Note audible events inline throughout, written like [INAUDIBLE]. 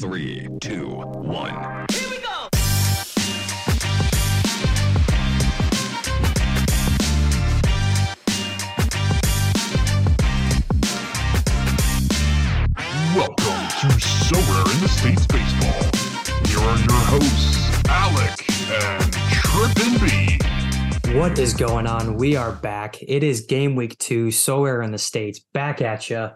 Three, two, one. Here we go. Welcome to Sorare in the States Baseball. Here are your hosts, Alec and Trippin' B. What is going on? We are back. It is game week two, Sorare in the States, back at you.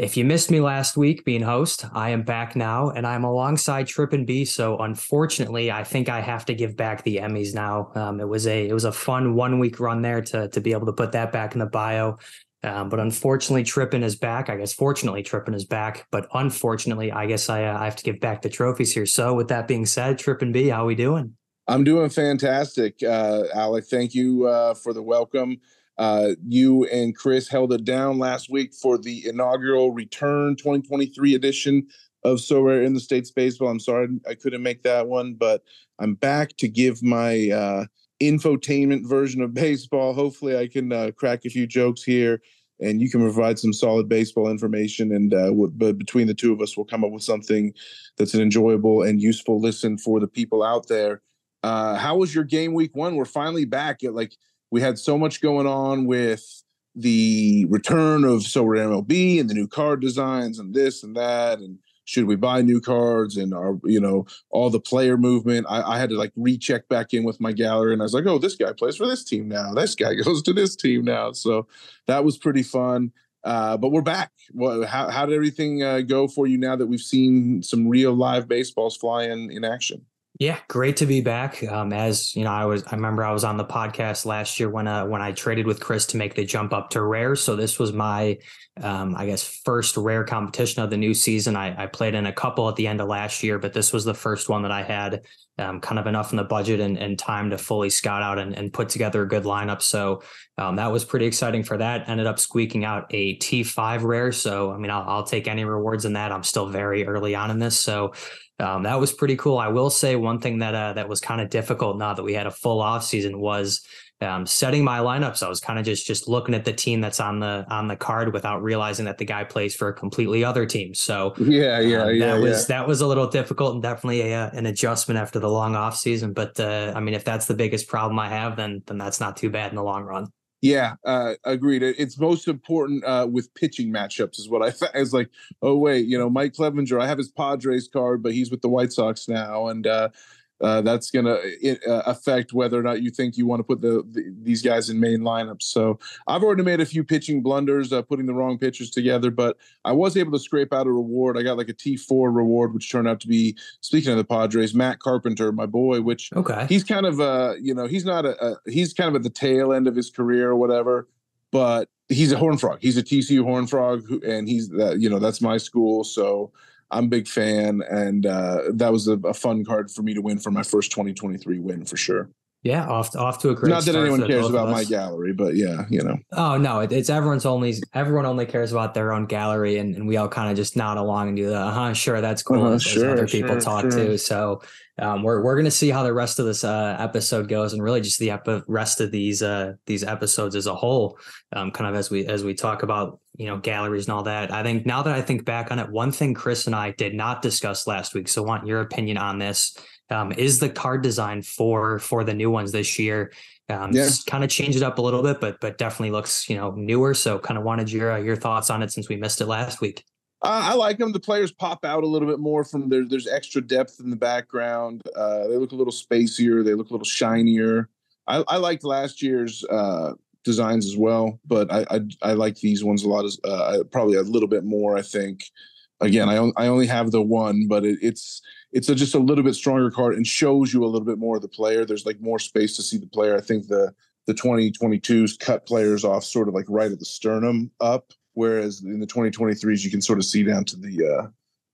If you missed me last week being host, I am back now and I'm alongside Trippin' B. So unfortunately, I think I have to give back the Emmys now. Um, it was a it was a fun one week run there to to be able to put that back in the bio. Um, but unfortunately, Trippin is back. I guess fortunately, Trippin is back. But unfortunately, I guess I, uh, I have to give back the trophies here. So with that being said, Trippin B, how we doing? I'm doing fantastic, uh, Alec. Thank you uh, for the welcome. Uh, you and Chris held it down last week for the inaugural return 2023 edition of Sorare in the States Baseball. I'm sorry I couldn't make that one, but I'm back to give my uh, infotainment version of baseball. Hopefully, I can uh, crack a few jokes here, and you can provide some solid baseball information. And uh, but between the two of us, we'll come up with something that's an enjoyable and useful listen for the people out there. Uh, how was your game week one? We're finally back. At, like we had so much going on with the return of Sorare MLB and the new card designs and this and that and should we buy new cards and our you know all the player movement. I, I, had to like recheck back in with my gallery and i was like oh this guy plays for this team now. This guy [LAUGHS] goes to this team now. So that was pretty fun. Uh, but we're back. Well, how, how did everything uh, go for you now that we've seen some real live baseballs fly in in action yeah, great to be back. Um, as you know, I was I remember I was on the podcast last year when uh when I traded with Chris to make the jump up to rare. So this was my um, I guess first rare competition of the new season. I, I played in a couple at the end of last year, but this was the first one that I had um, kind of enough in the budget and, and time to fully scout out and, and put together a good lineup. So um, that was pretty exciting for that. Ended up squeaking out a T5 rare. So I mean, I'll, I'll take any rewards in that. I'm still very early on in this, so um, that was pretty cool. I will say one thing that uh, that was kind of difficult now that we had a full off season was um, setting my lineups. I was kind of just just looking at the team that's on the on the card without realizing that the guy plays for a completely other team. So yeah, yeah, um, yeah, that was yeah. that was a little difficult and definitely a, uh, an adjustment after the long off season. But uh, I mean, if that's the biggest problem I have, then then that's not too bad in the long run. Yeah, uh, agreed. It's most important uh, with pitching matchups, is what I found. It's like, oh wait, you know, Mike Clevinger. I have his Padres card, but he's with the White Sox now, and uh, uh, that's going to uh, affect whether or not you think you want to put the, the, these guys in main lineups. So I've already made a few pitching blunders, uh, putting the wrong pitchers together, but I was able to scrape out a reward. I got like a T4 reward, which turned out to be, speaking of the Padres, Matt Carpenter, my boy, which okay, he's kind of uh, you know, he's not a, a he's kind of at the tail end of his career or whatever, but he's a horn frog. He's a TCU horn frog, and he's that you know that's my school, so. I'm a big fan, and uh, that was a, a, fun card for me to win for my first 2023 win for sure. Yeah, off off to a great. Not that anyone cares about my gallery, but yeah, you know. Oh no, it, it's everyone's only everyone only cares about their own gallery, and, and we all kind of just nod along and do the uh huh, sure, that's cool. Uh-huh, sure, other people sure, talk sure. too. So um, we're we're gonna see how the rest of this uh, episode goes, and really just the ep- rest of these uh, these episodes as a whole. Um, kind of as we as we talk about you know galleries and all that. I think now that I think back on it, one thing Chris and I did not discuss last week. So I want your opinion on this. Um, is the card design for for the new ones this year? Um, Yeah. kind of change it up a little bit, but but definitely looks you know newer. So kind of wanted your uh, your thoughts on it since we missed it last week. Uh, I like them. The players pop out a little bit more from there. There's extra depth in the background. Uh, they look a little spacier. They look a little shinier. I, I liked last year's uh, designs as well, but I, I I like these ones a lot. As uh, probably a little bit more. I think. Again, I on, I only have the one, but it, it's it's a, just a little bit stronger card and shows you a little bit more of the player. There's like more space to see the player. I think the the 2022s cut players off sort of like right at the sternum up, whereas in the 2023s you can sort of see down to the uh,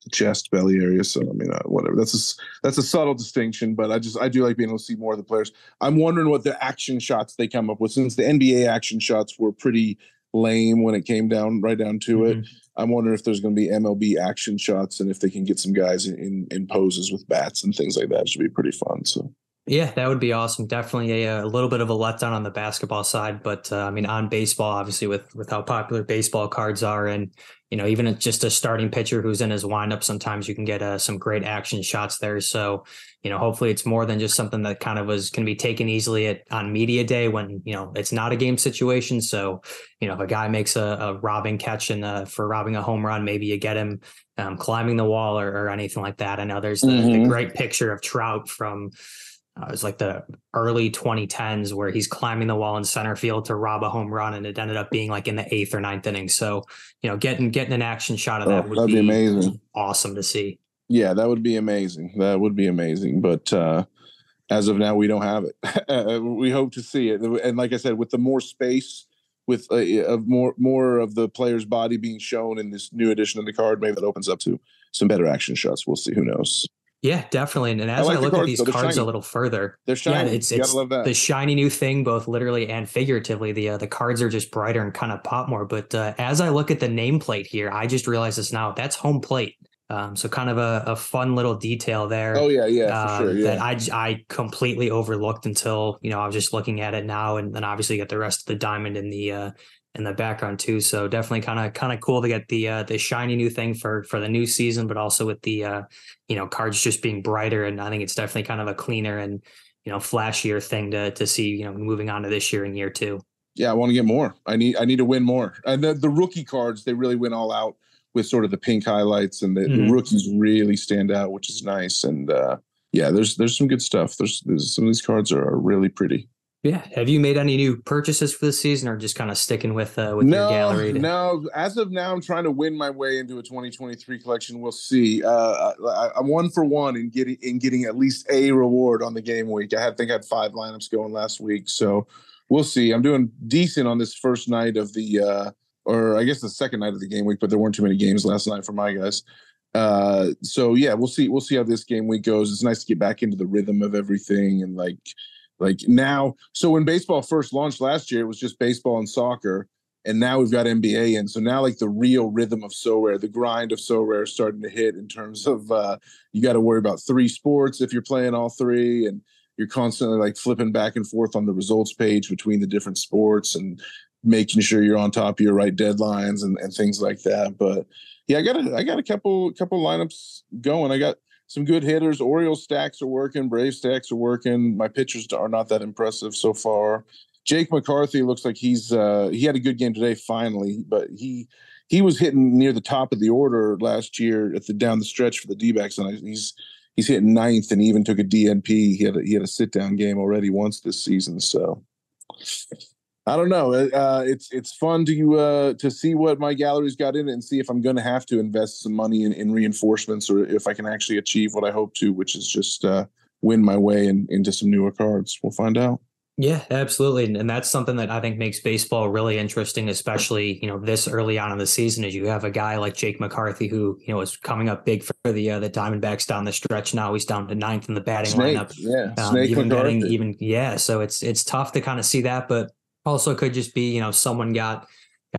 the chest belly area. So I mean, uh, whatever. That's a that's a subtle distinction, but I just I do like being able to see more of the players. I'm wondering what the action shots they come up with since the NBA action shots were pretty lame when it came down right down to it. I'm wondering if there's going to be MLB action shots and if they can get some guys in, in in poses with bats and things like that. It should be pretty fun. So Yeah, that would be awesome. Definitely a, a little bit of a letdown on the basketball side, but uh, I mean, on baseball, obviously with with how popular baseball cards are, and you know, even just a starting pitcher who's in his windup, sometimes you can get uh, some great action shots there. So, you know, hopefully it's more than just something that kind of was can be taken easily at on media day when you know it's not a game situation. So, you know, if a guy makes a, a robbing catch and uh, for robbing a home run, maybe you get him um, climbing the wall or, or, anything like that. I know there's the, mm-hmm. the great picture of Trout from uh, it was like the early 2010s where he's climbing the wall in center field to rob a home run, and it ended up being like in the eighth or ninth inning. So, you know, getting getting an action shot of that oh, would be, be, amazing, awesome to see. Yeah, that would be amazing. That would be amazing. But uh, as of now, we don't have it. [LAUGHS] we hope to see it, and like I said, with the more space, with uh, of more more of the player's body being shown in this new edition of the card, maybe that opens up to some better action shots. We'll see. Who knows? Yeah, definitely. And, as I, like I look the cards, at these cards shiny. a little further, they're shiny. Yeah, it's it's the shiny new thing, both literally and figuratively. The uh, the cards are just brighter and kind of pop more. But uh, as I look at the nameplate here, I just realized this now. That's home plate. Um, so kind of a, a fun little detail there. Oh yeah, yeah, uh, sure, yeah. That I I completely overlooked until you know I was just looking at it now, and then obviously get the rest of the diamond in the uh, in the background too. So definitely kind of kind of cool to get the uh, the shiny new thing for for the new season, but also with the uh, you know cards just being brighter, and I think it's definitely kind of a cleaner and you know flashier thing to to see you know moving on to this year and year two. Yeah, I want to get more. I need I need to win more. And the, the rookie cards they really went all out with sort of the pink highlights, and the, mm-hmm. the rookies really stand out, which is nice. And uh, yeah, there's there's some good stuff. There's, there's some of these cards are, are really pretty. Yeah. Have you made any new purchases for the season, or just kind of sticking with uh, with no, your gallery? To... No, as of now, I'm trying to win my way into a 2023 collection. We'll see. Uh, I, am one for one in getting in getting at least a reward on the game week. I had, think I had five lineups going last week, so we'll see. I'm doing decent on this first night of the, uh, or I guess the second night of the game week, but there weren't too many games last night for my guys. Uh, so yeah, we'll see. We'll see how this game week goes. It's nice to get back into the rhythm of everything and like like now, so when baseball first launched last year, it was just baseball and soccer. And now we've got NBA in. So now like the real rhythm of So Sorare, the grind of So Sorare is starting to hit in terms of uh you got to worry about three sports if you're playing all three and you're constantly like flipping back and forth on the results page between the different sports and making sure you're on top of your right deadlines and, and things like that. But yeah, I got a I got a couple couple lineups going. I got some good hitters. Orioles stacks are working. Brave stacks are working. My pitchers are not that impressive so far. Jake McCarthy looks like he's uh, he had a good game today finally, but he he was hitting near the top of the order last year at the down the stretch for the D-backs, and he's he's hitting ninth and even took a DNP. He had a, he had a sit down game already once this season. So I don't know. Uh, uh, it's it's fun to uh, to see what my gallery's got in it and see if I'm going to have to invest some money in, in, reinforcements or if I can actually achieve what I hope to, which is just uh, win my way in, into some newer cards. We'll find out. Yeah, absolutely, and that's something that I think makes baseball really interesting, especially you know this early on in the season. As you have a guy like Jake McCarthy, who you know is coming up big for the uh, the Diamondbacks down the stretch. Now he's down to ninth in the batting Snake, lineup. Yeah, um, Snake even McCarthy. Getting, even yeah, so it's it's tough to kind of see that, but also could just be, you know, someone got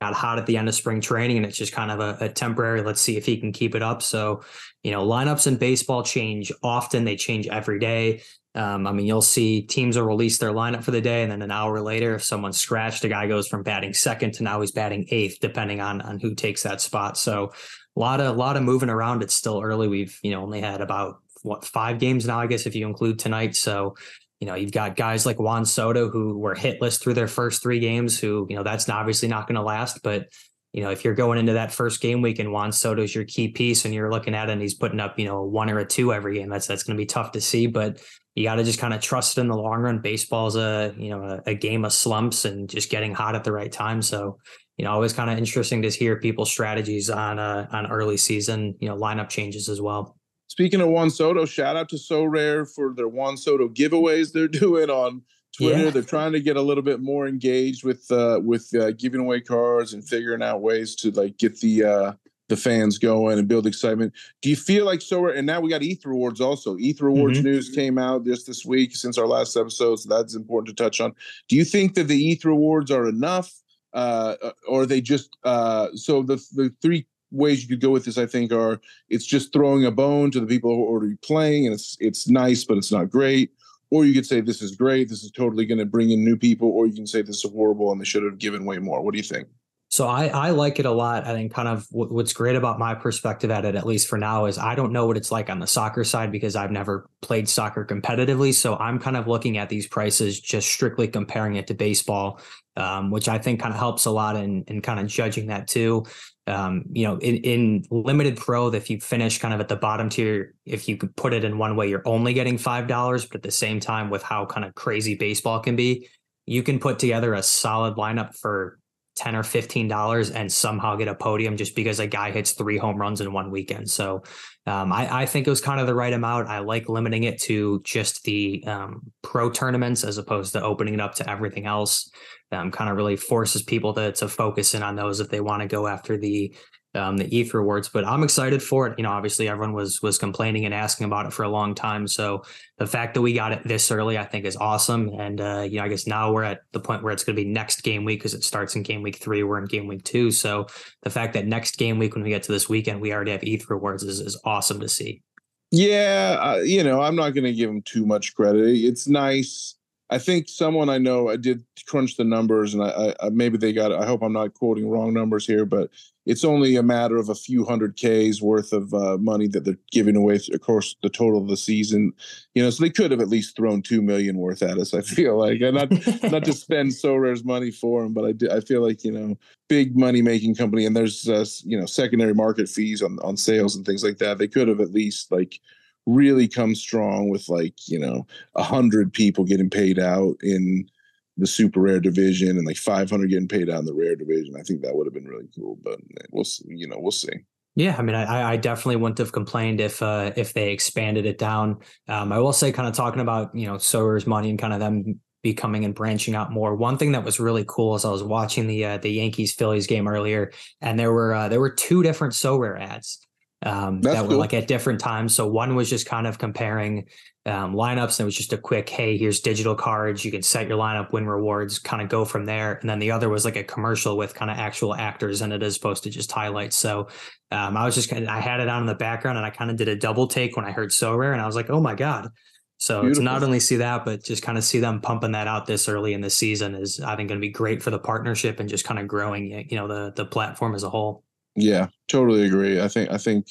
got hot at the end of spring training and it's just kind of a, a, temporary let's see if he can keep it up. So you know lineups in baseball change often. They change every day. Um, i mean you'll see teams will release their lineup for the day and then an hour later if someone's scratched a guy goes from batting second to now he's batting eighth depending on on who takes that spot. So a lot of a lot of moving around. It's still early. We've you know only had about what five games now i guess if you include tonight. So you know, you've got guys like Juan Soto who were hitless through their first three games, who, you know, that's obviously not going to last. But, you know, if you're going into that first game week and Juan Soto's your key piece and you're looking at it and he's putting up, you know, a one or a two every game, that's that's going to be tough to see. But you got to just kind of trust in the long run. Baseball's a, you know, a, a game of slumps and just getting hot at the right time. So, you know, always kind of interesting to hear people's strategies on uh, on early season, you know, lineup changes as well. Speaking of Juan Soto, shout out to Sorare for their Juan Soto giveaways they're [LAUGHS] doing on Twitter. Yeah. They're trying to get a little bit more engaged with uh, with uh, giving away cards and figuring out ways to like get the uh, the fans going and build excitement. Do you feel like Sorare? And now we got ETH rewards also. ETH rewards mm-hmm. news came out just this week since our last episode, so that's important to touch on. Do you think that the ETH rewards are enough? Uh, or they just uh, so the the three ways you could go with this, I think, are it's just throwing a bone to the people who are already playing, and it's it's nice, but it's not great. or you could say this is great, this is totally going to bring in new people, or you can say this is horrible and they should have given way more. What do you think? So I, I like it a lot. I think kind of what's great about my perspective at it, at least for now, is I don't know what it's like on the soccer side because I've never played soccer competitively. So I'm kind of looking at these prices just strictly comparing it to baseball, um, which I think kind of helps a lot in, in kind of judging that too. Um, you know, in, in limited pro, if you finish kind of at the bottom tier, if you could put it in one way, you're only getting five dollars, but at the same time, with how kind of crazy baseball can be, you can put together a solid lineup for 10 or 15 dollars and somehow get a podium just because a guy hits three home runs in one weekend. So um, I, I, think it was kind of the right amount. I like limiting it to just the um, pro tournaments as opposed to opening it up to everything else. Um, kind of really forces people to, to focus in on those if they want to go after the um, the ETH rewards. But I'm excited for it. You know, obviously everyone was was complaining and asking about it for a long time. So the fact that we got it this early, I think, is awesome. And uh, you know, I guess now we're at the point where it's going to be next game week because it starts in game week three. We're in game week two. So the fact that next game week when we get to this weekend, we already have ETH rewards is is awesome to see. Yeah, uh, you know, I'm not going to give them too much credit. It's nice I think someone I know I did crunch the numbers, and I, I, maybe they got. I hope I'm not quoting wrong numbers here, but it's only a matter of a few hundred k's worth of uh, money that they're giving away. Of course, the total of the season, you know, so they could have at least thrown two million worth at us. I feel like, and not [LAUGHS] not to spend Sorare's money for them, but I do, I feel like you know, big money making company, and there's uh, you know secondary market fees on on sales and things like that. They could have at least like really come strong with like you know a hundred people getting paid out in the super rare division and like 500 getting paid out in the rare division i think that would have been really cool but we'll see, you know we'll see yeah, I mean, I, I definitely wouldn't have complained if uh, if they expanded it down. Um, I will say, kind of talking about you know Sorare's money and kind of them becoming and branching out more. One thing that was really cool is I was watching the uh, the Yankees Phillies game earlier, and there were uh, there were two different Sorare ads um, that cool. were like at different times. So one was just kind of comparing um, lineups, and it was just a quick, hey, here's digital cards. You can set your lineup, win rewards, kind of go from there. And then the other was like a commercial with kind of actual actors in it as opposed to just highlights. So um, I was just kind of, I had it on in the background, and I kind of did a double take when I heard Sorare, and I was like, oh my god. So Beautiful. to not only see that, but just kind of see them pumping that out this early in the season is, I think, going to be great for the partnership and just kind of growing, you know, the the platform as a whole. Yeah, totally agree. I think I think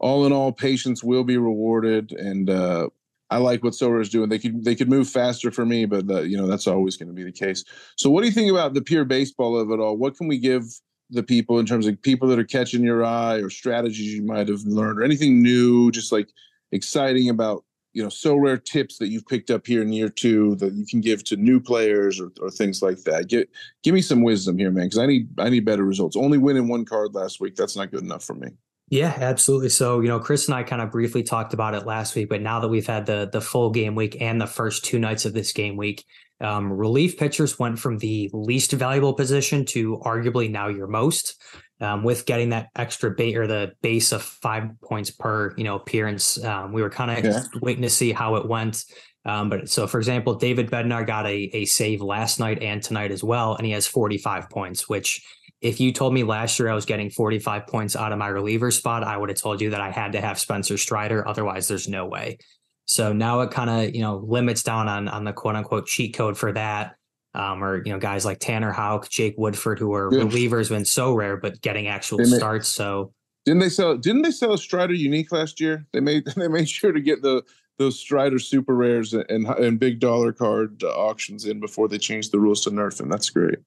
all in all, patience will be rewarded, and uh, I like what Sorare is doing. They could they could move faster for me, but the, you know that's always going to be the case. So, what do you think about the pure baseball of it all? What can we give the people in terms of people that are catching your eye, or strategies you might have learned, or anything new, just like exciting about you know Sorare tips that you've picked up here in year two that you can give to new players or, or things like that. Give give me some wisdom here man because i need i need better results. Only winning one card last week that's not good enough for me. Yeah absolutely. So you know chris and i kind of briefly talked about it last week but now that we've had the the full game week and the first two nights of this game week um, relief pitchers went from the least valuable position to arguably now your most um, with getting that extra bait or the base of five points per you know appearance. Um, we were kind of yeah. waiting to see how it went. Um, but so, for example, David Bednar got a, a save last night and tonight as well, and he has 45 points, which if you told me last year I was getting 45 points out of my reliever spot, I would have told you that I had to have Spencer Strider. Otherwise, there's no way. So now it kind of, you know, limits down on, on the quote unquote cheat code for that um, or you know guys like Tanner Houck, Jake Woodford, who are yeah. relievers when Sorare, but getting actual starts. So didn't they sell? Didn't they sell a Strider unique last year? They made [LAUGHS] they made sure to get the those Strider super rares and and big dollar card auctions in before they changed the rules to nerf, and that's great.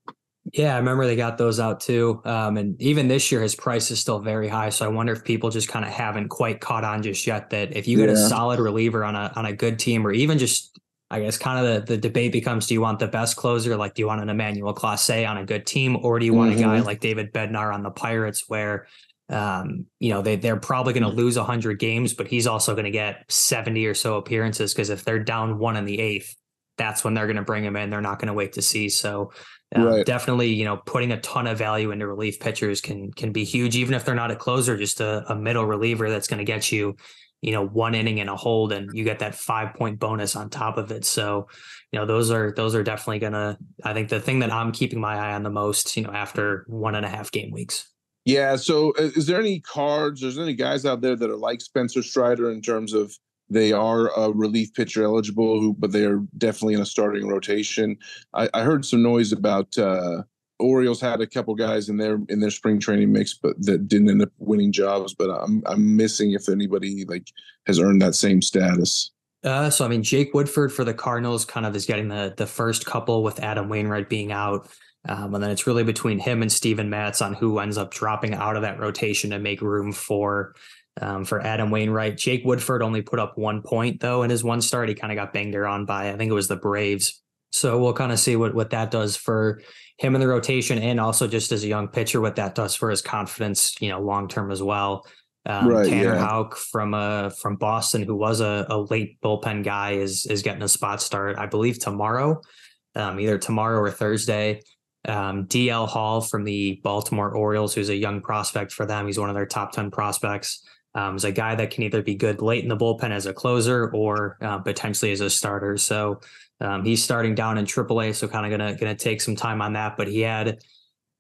Yeah, I remember they got those out too. Um, and even this year, his price is still very high. So I wonder if people just kind of haven't quite caught on just yet that if you get yeah. a solid reliever on a on a good team, or even just I guess kind of the, the debate becomes do you want the best closer? Like, do you want an Emmanuel Clase on a good team, or do you want mm-hmm. a guy mm-hmm. like David Bednar on the Pirates where, um, you know, they, they're probably going to lose 100 games, but he's also going to get 70 or so appearances because if they're down one in the eighth, that's when they're going to bring him in. They're not going to wait to see. So, um, right. definitely, you know, putting a ton of value into relief pitchers can can be huge, even if they're not a closer, just a, a middle reliever that's going to get you you know one inning and a hold and you get that five point bonus on top of it so you know those are those are definitely gonna i think the thing that i'm keeping my eye on the most you know after one and a half game weeks yeah so uh, is there any cards there's any guys out there that are like spencer strider in terms of They are a relief pitcher eligible, who but they are definitely in a starting rotation. I, I heard some noise about uh, Orioles had a couple guys in their in their spring training mix, but that didn't end up winning jobs. But I'm I'm missing if anybody like has earned that same status. Uh, so I mean, Jake Woodford for the Cardinals kind of is getting the the first couple with Adam Wainwright being out. Um, and then it's really between him and Steven Matz on who ends up dropping out of that rotation to make room for um, for Adam Wainwright. Jake Woodford only put up one point though in his one start. He kind of got banged around by I think it was the Braves. So we'll kind of see what what that does for him in the rotation, and also just as a young pitcher, what that does for his confidence, you know, long term as well. Um, right, Tanner yeah. Houck from uh from Boston, who was a, a late bullpen guy, is is getting a spot start, I believe tomorrow, um, either tomorrow or Thursday. Um, DL Hall from the Baltimore Orioles, who's a young prospect for them. He's one of their top 10 prospects. Um, is a guy that can either be good late in the bullpen as a closer or uh, potentially as a starter. So um, he's starting down in AAA, so kind of gonna gonna take some time on that. But he had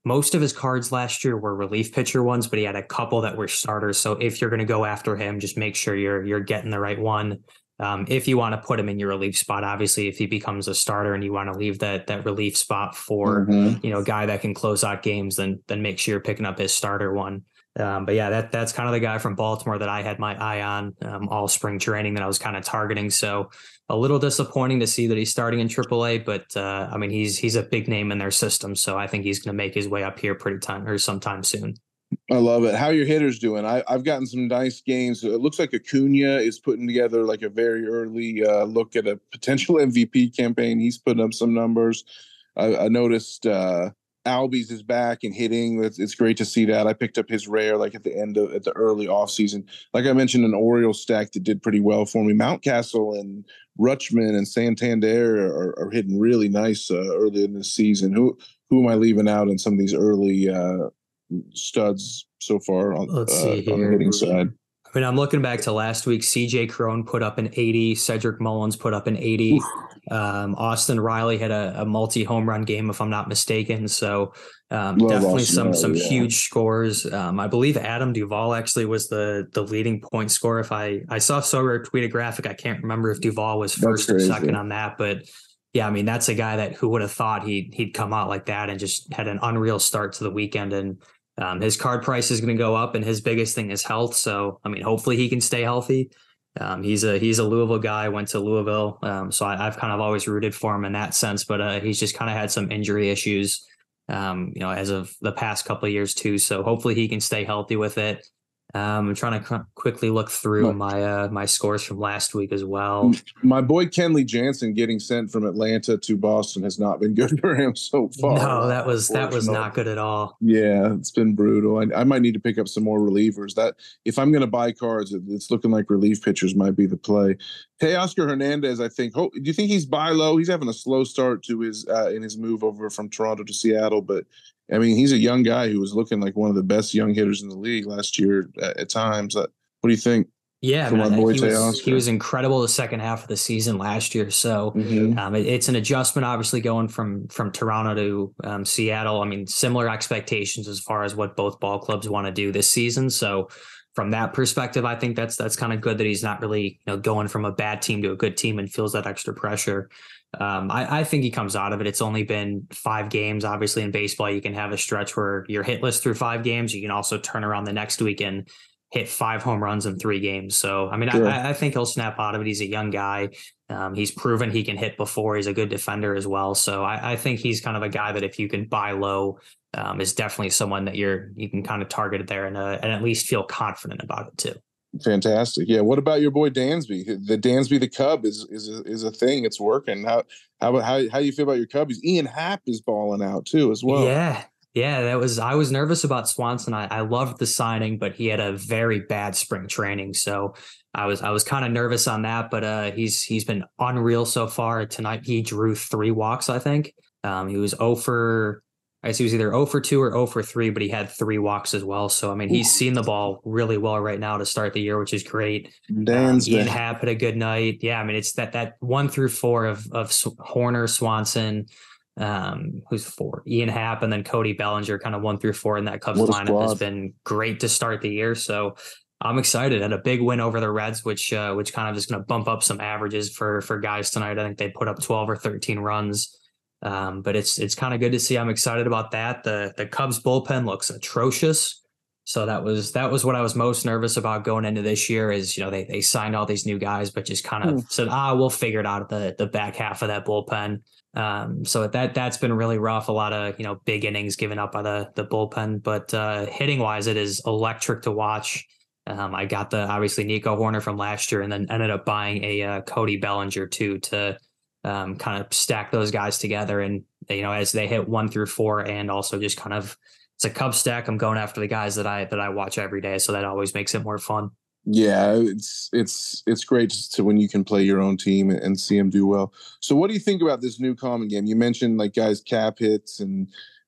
most of his cards last year were relief pitcher ones, but he had a couple that were starters. So if you're gonna go after him, just make sure you're you're getting the right one. Um, if you want to put him in your relief spot, obviously, if he becomes a starter and you want to leave that that relief spot for mm-hmm. you know a guy that can close out games, then then make sure you're picking up his starter one. Um, but yeah, that that's kind of the guy from Baltimore that I had my eye on um, all spring training that I was kind of targeting. So a little disappointing to see that he's starting in AAA, but uh, I mean he's he's a big name in their system, so I think he's going to make his way up here pretty time or sometime soon. I love it. How your hitters doing? I, have gotten some nice games. It looks like Acuna is putting together like a very early uh, look at a potential [LAUGHS] MVP campaign. He's putting up some numbers. I, I noticed uh, Albies is back and hitting. It's, it's, great to see that. I picked up his rare like at the end of at the early off season. Like I mentioned, an Orioles stack that did pretty well for me. Mountcastle and Rutschman and Santander are, are hitting really nice uh, early in the season. Who who am I leaving out in some of these early uh, studs so far on, Let's uh, see on the hitting side? I mean, I'm looking back to last week. CJ Cron put up an 80. Cedric Mullins put up an 80. Um, Austin Riley had a, a, multi home run game, if I'm not mistaken. So um, definitely Austin some Riley, some yeah. huge scores. Um, I believe Adam Duvall actually was the the leading point scorer. If I I saw Sorare tweet a graphic, I can't remember if Duvall was first or second on that, but yeah, I mean that's a guy that who would have thought he'd he'd come out like that and just had an unreal start to the weekend and um, his card price is going to go up, and his biggest thing is health. So, I mean, hopefully he can stay healthy. Um, he's a he's a Louisville guy. Went to Louisville, um, so I, have kind of always rooted for him in that sense. But uh, he's just kind of had some injury issues, um, you know, as of the past couple of years too. So hopefully he can stay healthy with it. Um, I'm trying to quickly look through my uh, my scores from last week as well. My boy Kenley Jansen getting sent from Atlanta to Boston has not been good [LAUGHS] for him so far. No, that was that was not good at all. Yeah, it's been brutal. I, I might need to pick up some more relievers. That if I'm going to buy cards, it's looking like relief pitchers might be the play. Teoscar Hernandez, I think. do you think he's buy low? He's having a slow start to his uh, in his move over from Toronto to Seattle, but I mean, he's a young guy who was looking like one of the best young hitters in the league last year at, at times. Uh, what do you think? Yeah, man, he, was, he was incredible the second half of the season last year. So mm-hmm. um, it, it's an adjustment, obviously, going from from Toronto to um, Seattle. I mean, similar expectations as far as what both ball clubs want to do this season. So from that perspective, I think that's that's kind of good that he's not really you know going from a bad team to a good team and feels that extra pressure. Um, I, I, think he comes out of it. It's only been five games. Obviously, in baseball, you can have a stretch where you're hitless through five games. You can also turn around the next week and hit five home runs in three games. So, I mean, sure. I, I, think he'll snap out of it. He's a young guy. Um, he's proven he can hit before. He's a good defender as well. So, I, I think he's kind of a guy that if you can buy low, um, is definitely someone that you're you can kind of target there and uh, and at least feel confident about it too. Fantastic. Yeah. What about your boy Dansby? The Dansby the Cub is is a, is a thing. It's working. How how how how you feel about your Cubbies? Ian Happ is balling out too as well. Yeah. Yeah, that was I was nervous about Swanson. I, I loved the signing, but he had a very bad spring training. So I was I was kind of nervous on that, but uh he's he's been unreal so far. Tonight he drew three walks, I think. Um he was 0 for I guess he was either 0 for 2 or 0 for 3, but he had three walks as well. So, I mean, he's seen the ball really well right now to start the year, which is great. Dan's um, Ian Happ had a good night. Yeah, I mean, it's that that one through four of of Hoerner, Swanson, um, who's four, Ian Happ, and then Cody Bellinger, kind of one through four in that Cubs lineup squad. has been great to start the year. So, I'm excited. Had a big win over the Reds, which uh, which kind of is going to bump up some averages for for guys tonight. I think they put up 12 or 13 runs. Um, but it's it's kind of good to see. I'm excited about that. The the Cubs bullpen looks atrocious. So that was that was what I was most nervous about going into this year. Is you know they they signed all these new guys, but just kind of mm. said ah we'll figure it out at the the back half of that bullpen. Um, so that that's been really rough. A lot of you know big innings given up by the the bullpen, but uh, hitting wise, it is electric to watch. Um, I got the obviously Nico Hoerner from last year, and then ended up buying a uh, Cody Bellinger too to um, kind of stack those guys together. And you know, as they hit one through four, and also just kind of it's a Cub stack. I'm going after the guys that I that I watch every day, so that always makes it more fun. Yeah, it's it's it's great to when you can play your own team and see them do well. So, what do you think about this new common game? You mentioned like guys cap hits and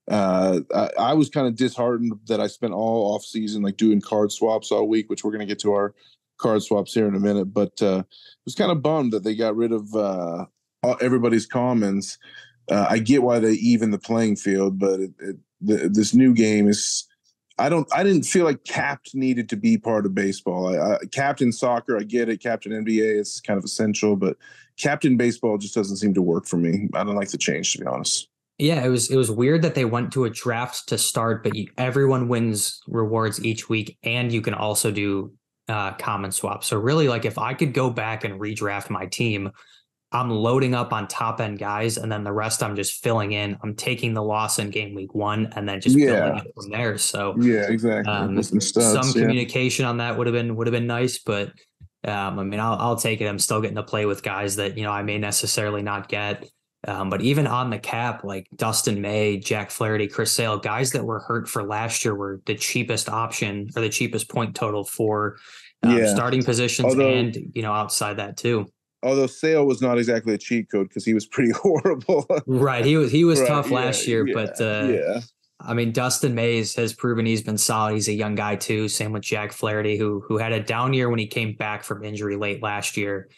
uh, I, I, was kind of disheartened that I spent all off season like doing card swaps all week, which we're going to get to our card swaps here in a minute. But uh, I was kind of bummed that they got rid of uh, everybody's commons. Uh, I get why they even the playing field, but it, it, the, this new game is. I don't. I didn't feel like capped needed to be part of baseball. I, I, captain soccer, I get it. Captain NBA, it's kind of essential, but captain baseball just doesn't seem to work for me. I don't like the change, to be honest. Yeah, it was it was weird that they went to a draft to start, but you, everyone wins rewards each week, and you can also do uh, common swap. So really, like if I could go back and redraft my team, I'm loading up on top end guys, and then the rest I'm just filling in. I'm taking the loss in game week one, and then just yeah. filling it from there. So yeah, exactly. Um, studs, some yeah. communication on that would have been would have been nice, but um, I mean, I'll I'll take it. I'm still getting to play with guys that you know I may necessarily not get. Um, but even on the cap, like Dustin May, Jack Flaherty, Chris Sale, guys that were hurt for last year were the cheapest option or the cheapest point total for um, yeah. starting positions although, and you know outside that too. Although Sale was not exactly a cheat code because he was pretty [LAUGHS] horrible. right, he was he was right, tough yeah, last year, yeah, but uh, yeah. I mean, Dustin Mays has proven he's been solid. He's a young guy too. Same with Jack Flaherty, who who had a down year when he came back from injury late last year.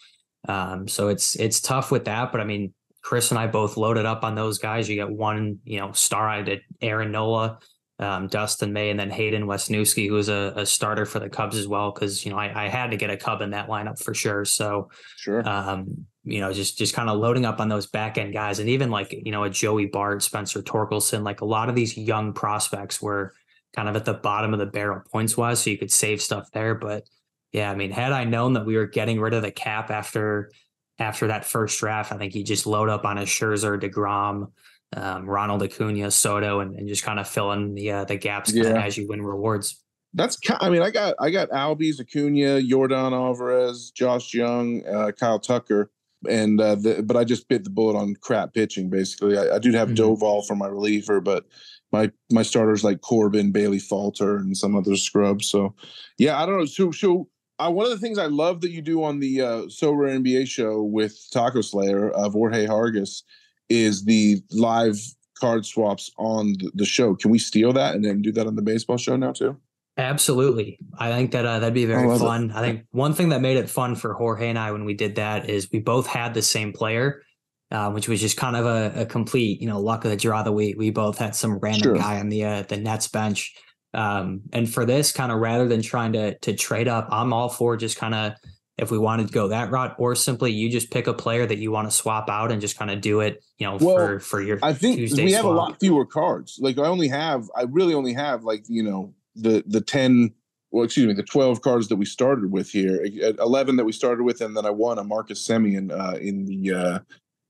Um, so it's it's tough with that. But I mean, Chris and I both loaded up on those guys. You got one, you know, star-eyed did Aaron Nola, um, Dustin May, and then Hayden Wesneski, who's a, a starter for the Cubs as well. Cause, you know, I, I, had to get a Cub in that lineup for sure. So, sure. Um, you know, just just kind of loading up on those back end guys, and even like you know a Joey Bart, Spencer Torkelson, like a lot of these young prospects were kind of at the bottom of the barrel points wise, so you could save stuff there. But yeah, I mean, had I known that we were getting rid of the cap after after that first draft, I think you just load up on a Scherzer, Degrom, um, Ronald Acuna, Soto, and, and just kind of fill in the uh, the gaps yeah. as you win rewards. That's I mean I got I got Albies, Acuna, Jordan Alvarez, Josh Jung, uh, Kyle Tucker, and uh, the, but I just bit the bullet on crap pitching. Basically, I, I do have mm-hmm. Doval for my reliever, but my my starters like Corbin, Bailey Falter, and some other scrubs. So yeah, I don't know. So so uh, one of the things I love that you do on the uh, Sorare NBA show with Taco Slayer of Jorge Hargis is the live card swaps on the show. Can we steal that and then do that on the baseball show now too? Absolutely. I think that uh, that'd be very fun. It. I think one thing that made it fun for Jorge and I when we did that is we both had the same player, uh, which was just kind of a, a, complete, you know, luck of the draw that we we both had some random sure. guy on the uh, the Nets bench um, and for this kind of rather than trying to to trade up, I'm all for just kind of if we wanted to go that route, or simply you just pick a player that you want to swap out and just kind of do it, you know, well, for for your. I think Tuesday we have swap. a lot fewer cards. Like I only have, I really only have like you know the the ten, well, excuse me, the twelve cards that we started with here, eleven that we started with, and then I won a Marcus Semien uh, in the uh,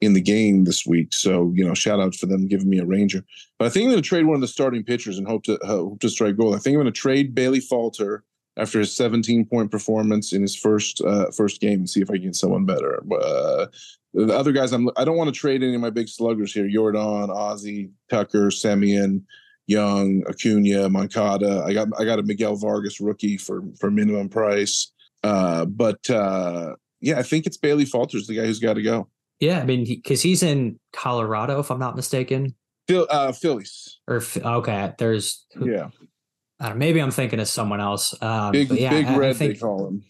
in the game this week. So, you know, shout out for them giving me a Ranger. But I think I'm going to trade one of the starting pitchers and hope to uh, hope to strike gold. I think I'm going to trade Bailey Falter after his 17 point performance in his first uh, first game and see if I can get someone better. Uh, the other guys, I'm I don't want to trade any of my big sluggers here: Jordan, Ozzy, Tucker, Semien, Jung, Acuna, Moncada. I got I got a Miguel Vargas rookie for for minimum price. Uh, but uh, yeah, I think it's Bailey Falter's the guy who's got to go. Yeah, I mean, because he, he's in Colorado, if I'm not mistaken. Phil, uh, Phillies. Or okay, there's yeah. I don't, maybe I'm thinking of someone else. Um, big yeah, big I, red, I think they call him.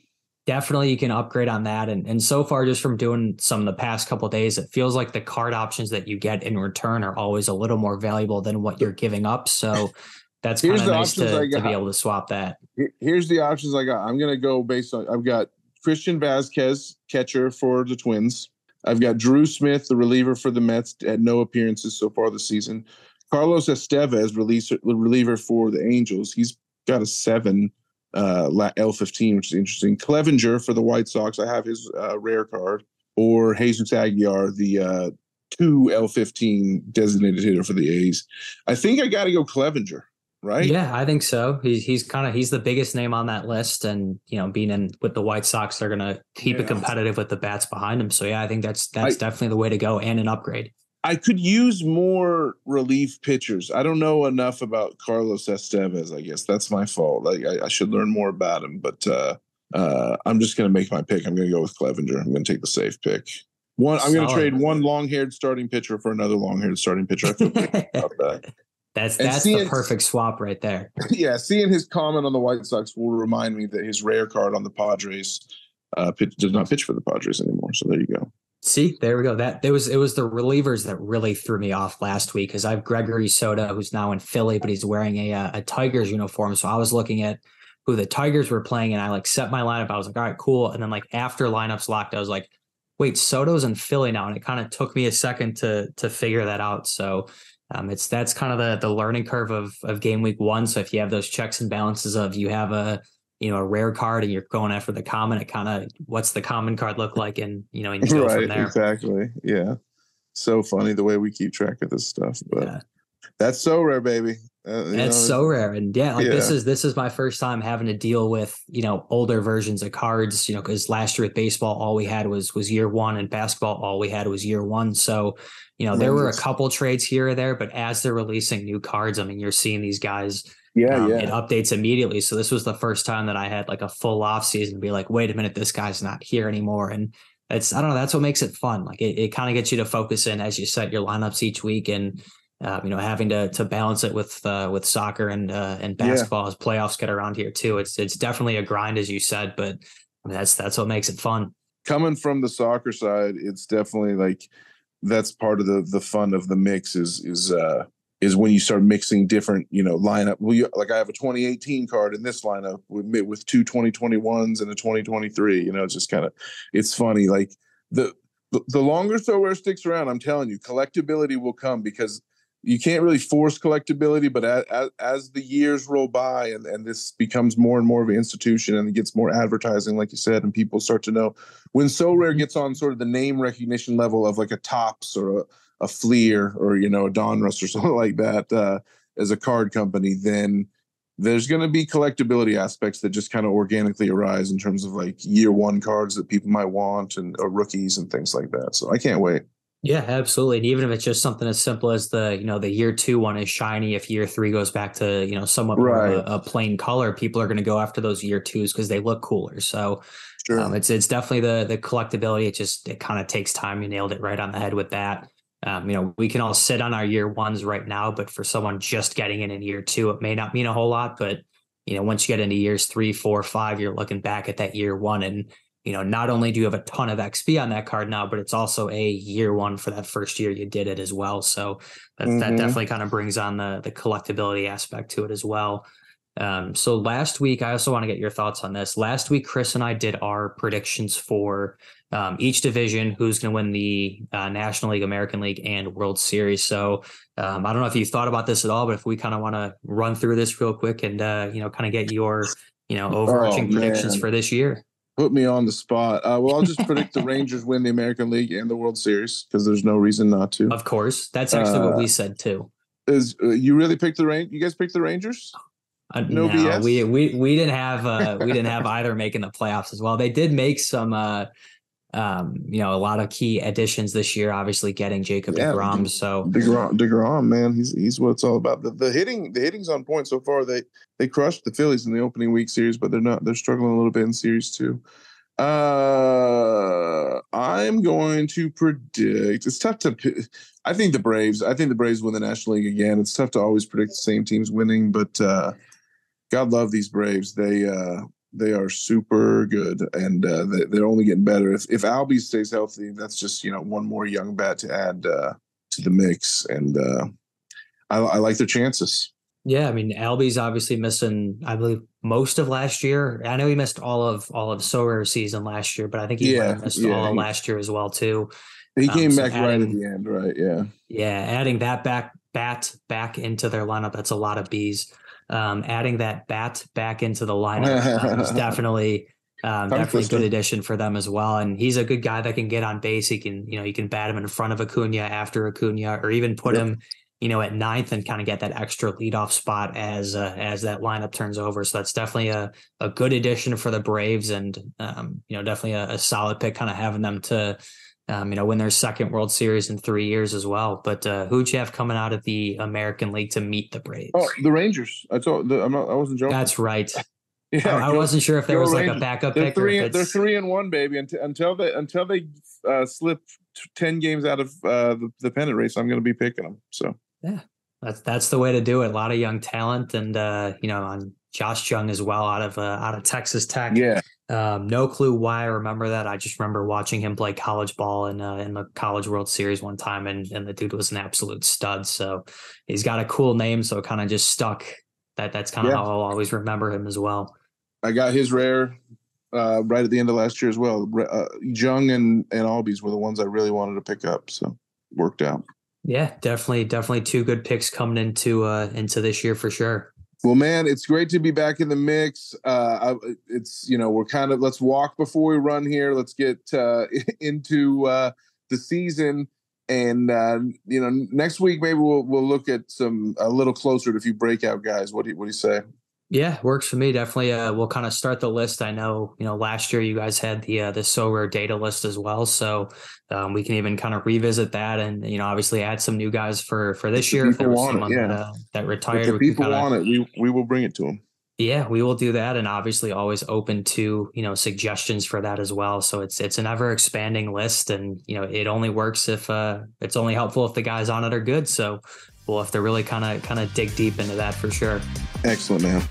Definitely, you can upgrade on that, and and so far, just from doing some of the past couple days, it feels like the card options that you get in return are always a little more valuable than what you're giving up. So [LAUGHS] that's kind of nice to, to be able to swap that. Here's the options I got. I'm gonna go based on. I've got Christian Vazquez, catcher for the Twins. I've got Drew Smith, the reliever for the Mets, at no appearances so far this season. Carlos Estevez, release, reliever for the Angels. He's got a seven uh, L15, which is interesting. Clevinger for the White Sox. I have his uh, rare card. Or Jesus Aguilar, the uh, two L15 designated hitter for the A's. I think I got to go Clevinger, right? Yeah, I think so. He's he's kind of he's the biggest name on that list, and you know, being in with the White Sox, they're gonna keep it competitive with the bats behind him. So yeah, I think that's that's I- definitely the way to go and an upgrade. I could use more relief pitchers. I don't know enough about Carlos Estevez. I guess that's my fault. Like I, I should learn more about him. But uh, uh, I'm just going to make my pick. I'm going to go with Clevinger. I'm going to take the safe pick. One. I'm going to trade one long-haired starting pitcher for another long-haired starting pitcher. I feel good about [LAUGHS] that. That's And that's see the perfect swap right there. [LAUGHS] yeah, seeing his comment on the White Sox will remind me that his rare card on the Padres uh, pitch, does not pitch for the Padres anymore. So there you go. See, there we go. That there was it was the relievers that really threw me off last week because I have Gregory Soto, who's now in Philly, but he's wearing a uh, a Tigers uniform. So I was looking at who the Tigers were playing, and I like set my lineup. I was like, all right, cool. And then like after lineups locked, I was like, wait, Soto's in Philly now, and it kind of took me a second to to figure that out. So. Um, it's that's kind of the the learning curve of of game week one. So if you have those checks and balances of you have a you know a rare card and you're going after the common, it kind of what's the common card look like, and you know and you [LAUGHS] go from there. Exactly. Yeah. So funny the way we keep track of this stuff, but. Yeah. That's so rare, baby. Uh, It's know, so rare, and yeah, like this is this is my first time having to deal with you know older versions of cards. You know, because last year with baseball, all we had was was year one, and basketball, all we had was year one. So, you know, there were a couple trades here or there, but as they're releasing new cards, I mean, you're seeing these guys. Yeah, um, yeah. It updates immediately. So this was the first time that I had like a full off season to be like, wait a minute, this guy's not here anymore, and it's I don't know. That's what makes it fun. Like it, it kind of gets you to focus in as you set your lineups each week and. Uh, you know, having to to balance it with uh, with soccer and uh, and Yeah. basketball as playoffs get around here too. It's it's definitely a grind, as you said, but I mean, that's that's what makes it fun. Coming from the soccer side, it's definitely like that's part of the the fun of the mix is is uh is when you start mixing different, you know, lineup. We like I have a 2018 card in this lineup with with two 2021s and a 2023. You know, it's just kind of it's funny. Like the the- longer Sorare sticks around, I'm telling you, collectability will come because you can't really force collectability, but as, as, as the years roll by and, and this becomes more and more of an institution and it gets more advertising, like you said, and people start to know when Sorare mm-hmm. gets on sort of the name recognition level of like a Topps or a, a Fleer or, you know, a Donruss or [LAUGHS] something like that uh, as a card company, then there's going to be collectability aspects that just kind of organically arise in terms of like year one cards that people might want and or rookies and things like that. So I can't wait. Yeah, absolutely. And even if it's just something as simple as the, you know, the year two one is shiny, if year three goes back to, you know, somewhat more Right. of a, a plain color, people are going to go after those year twos because they look cooler. So Sure. um, it's it's definitely the the collectability. It just it kind of takes time. You nailed it right on the head with that. Um, you know, we can all sit on our year ones right now, but for someone just getting in in year two, it may not mean a whole lot. But you know, once you get into years three, four, five, you're looking back at that year one and you know, not only do you have a ton of XP on that card now, but it's also a year one for that first year you did it as well. So that, that Mhm. definitely kind of brings on the the collectability aspect to it as well. Um, so last week, I also want to get your thoughts on this. Last week, Chris and I did our predictions for um, each division, who's going to win the uh, National League, American League, and World Series. So um, I don't know if you thought about this at all, but if we kind of want to run through this real quick and uh, you know, kind of get your you know overarching Oh, predictions for this year. Put me on the spot. Uh, well, I'll just predict the Rangers win the American League and the World Series because there's no reason not to. Of course, that's actually what Uh, we said too. Is uh, you really picked the Rangers? You guys picked the Rangers? Uh, no BS? we we we didn't have uh, we didn't have either making the playoffs as well. They did make some uh, um, you know, a lot of key additions this year. Obviously, getting Jacob Yeah, Degrom. So Degrom, Degrom, man, he's he's what it's all about. The, the hitting, the hitting's on point so far. They they crushed the Phillies in the opening week series, but they're not. They're struggling a little bit in series two. Uh, I'm going to predict. It's tough to. I think the Braves. I think the Braves win the National League again. It's tough to always predict the same teams winning, but uh, God love these Braves. They uh, they are super good, and uh, they, they're only getting better. If if Albie stays healthy, that's just you know one more young bat to add uh, to the mix, and uh, I, I like their chances. Yeah, I mean, Albie's obviously missing, I believe, most of last year. I know he missed all of all of Sorare season last year, but I think he Yeah, missed yeah, all of last year as well too. He Um, came so back right at the end, right? Yeah. Yeah, adding that back bat back into their lineup, that's a lot of bees. Um, adding that bat back into the lineup um, is [LAUGHS] definitely um, definitely a good addition for them as well. And he's a good guy that can get on base. He can, you know, you can bat him in front of Acuna after Acuna, or even put Yep. him, you know, at ninth and kind of get that extra leadoff spot as uh, as that lineup turns over. So that's definitely a a good addition for the Braves, and um, you know, definitely a, a solid pick, kind of having them to. Um, you know, win their second World Series in three years as well. But uh, who'd you have coming out of the American League to meet the Braves? Oh, the Rangers. I told. The, I'm not, I wasn't joking. That's right. [LAUGHS] yeah, I, I wasn't sure if there was like a backup They're pick. or three. They're three and one, baby. Until until they until they uh, slip t- ten games out of uh, the, the pennant race, I'm going to be picking them. So yeah, That's that's the way to do it. A lot of young talent, and uh, you know, on Josh Jung as well, out of uh, out of Texas Tech. yeah, Um, no clue why I remember that. I just remember watching him play college ball in uh, in the College World Series one time, and and the dude was an absolute stud. So he's got a cool name, so it kind of just stuck. That that's kind of Yeah. how I'll always remember him as well. I got his rare uh, right at the end of last year as well. Uh, Jung and and Albies were the ones I really wanted to pick up. So worked out. Yeah, definitely, definitely two good picks coming into uh into this year for sure. Well, man, it's great to be back in the mix. Uh, I, it's you know we're kind of let's walk before we run here. Let's get uh, [LAUGHS] into uh, the season, and uh, you know next week maybe we'll we'll look at some a little closer at a few breakout guys. What do you, what do you say? Yeah, works for me. Definitely. Uh, we'll kind of start the list. I know, you know, last year you guys had the uh, the Sorare Data list as well, so um, we can even kind of revisit that, and you know, obviously add some new guys for for this the year. If there was want it, someone yeah. that, uh, that If retired, the we people kinda- want it, we we will bring it to them. Yeah, we will do that, and obviously always open to you know suggestions for that as well. So it's it's an ever expanding list, and you know it only works if uh it's only helpful if the guys on it are good. So we'll have to really kind of kind of dig deep into that for sure. Excellent, man.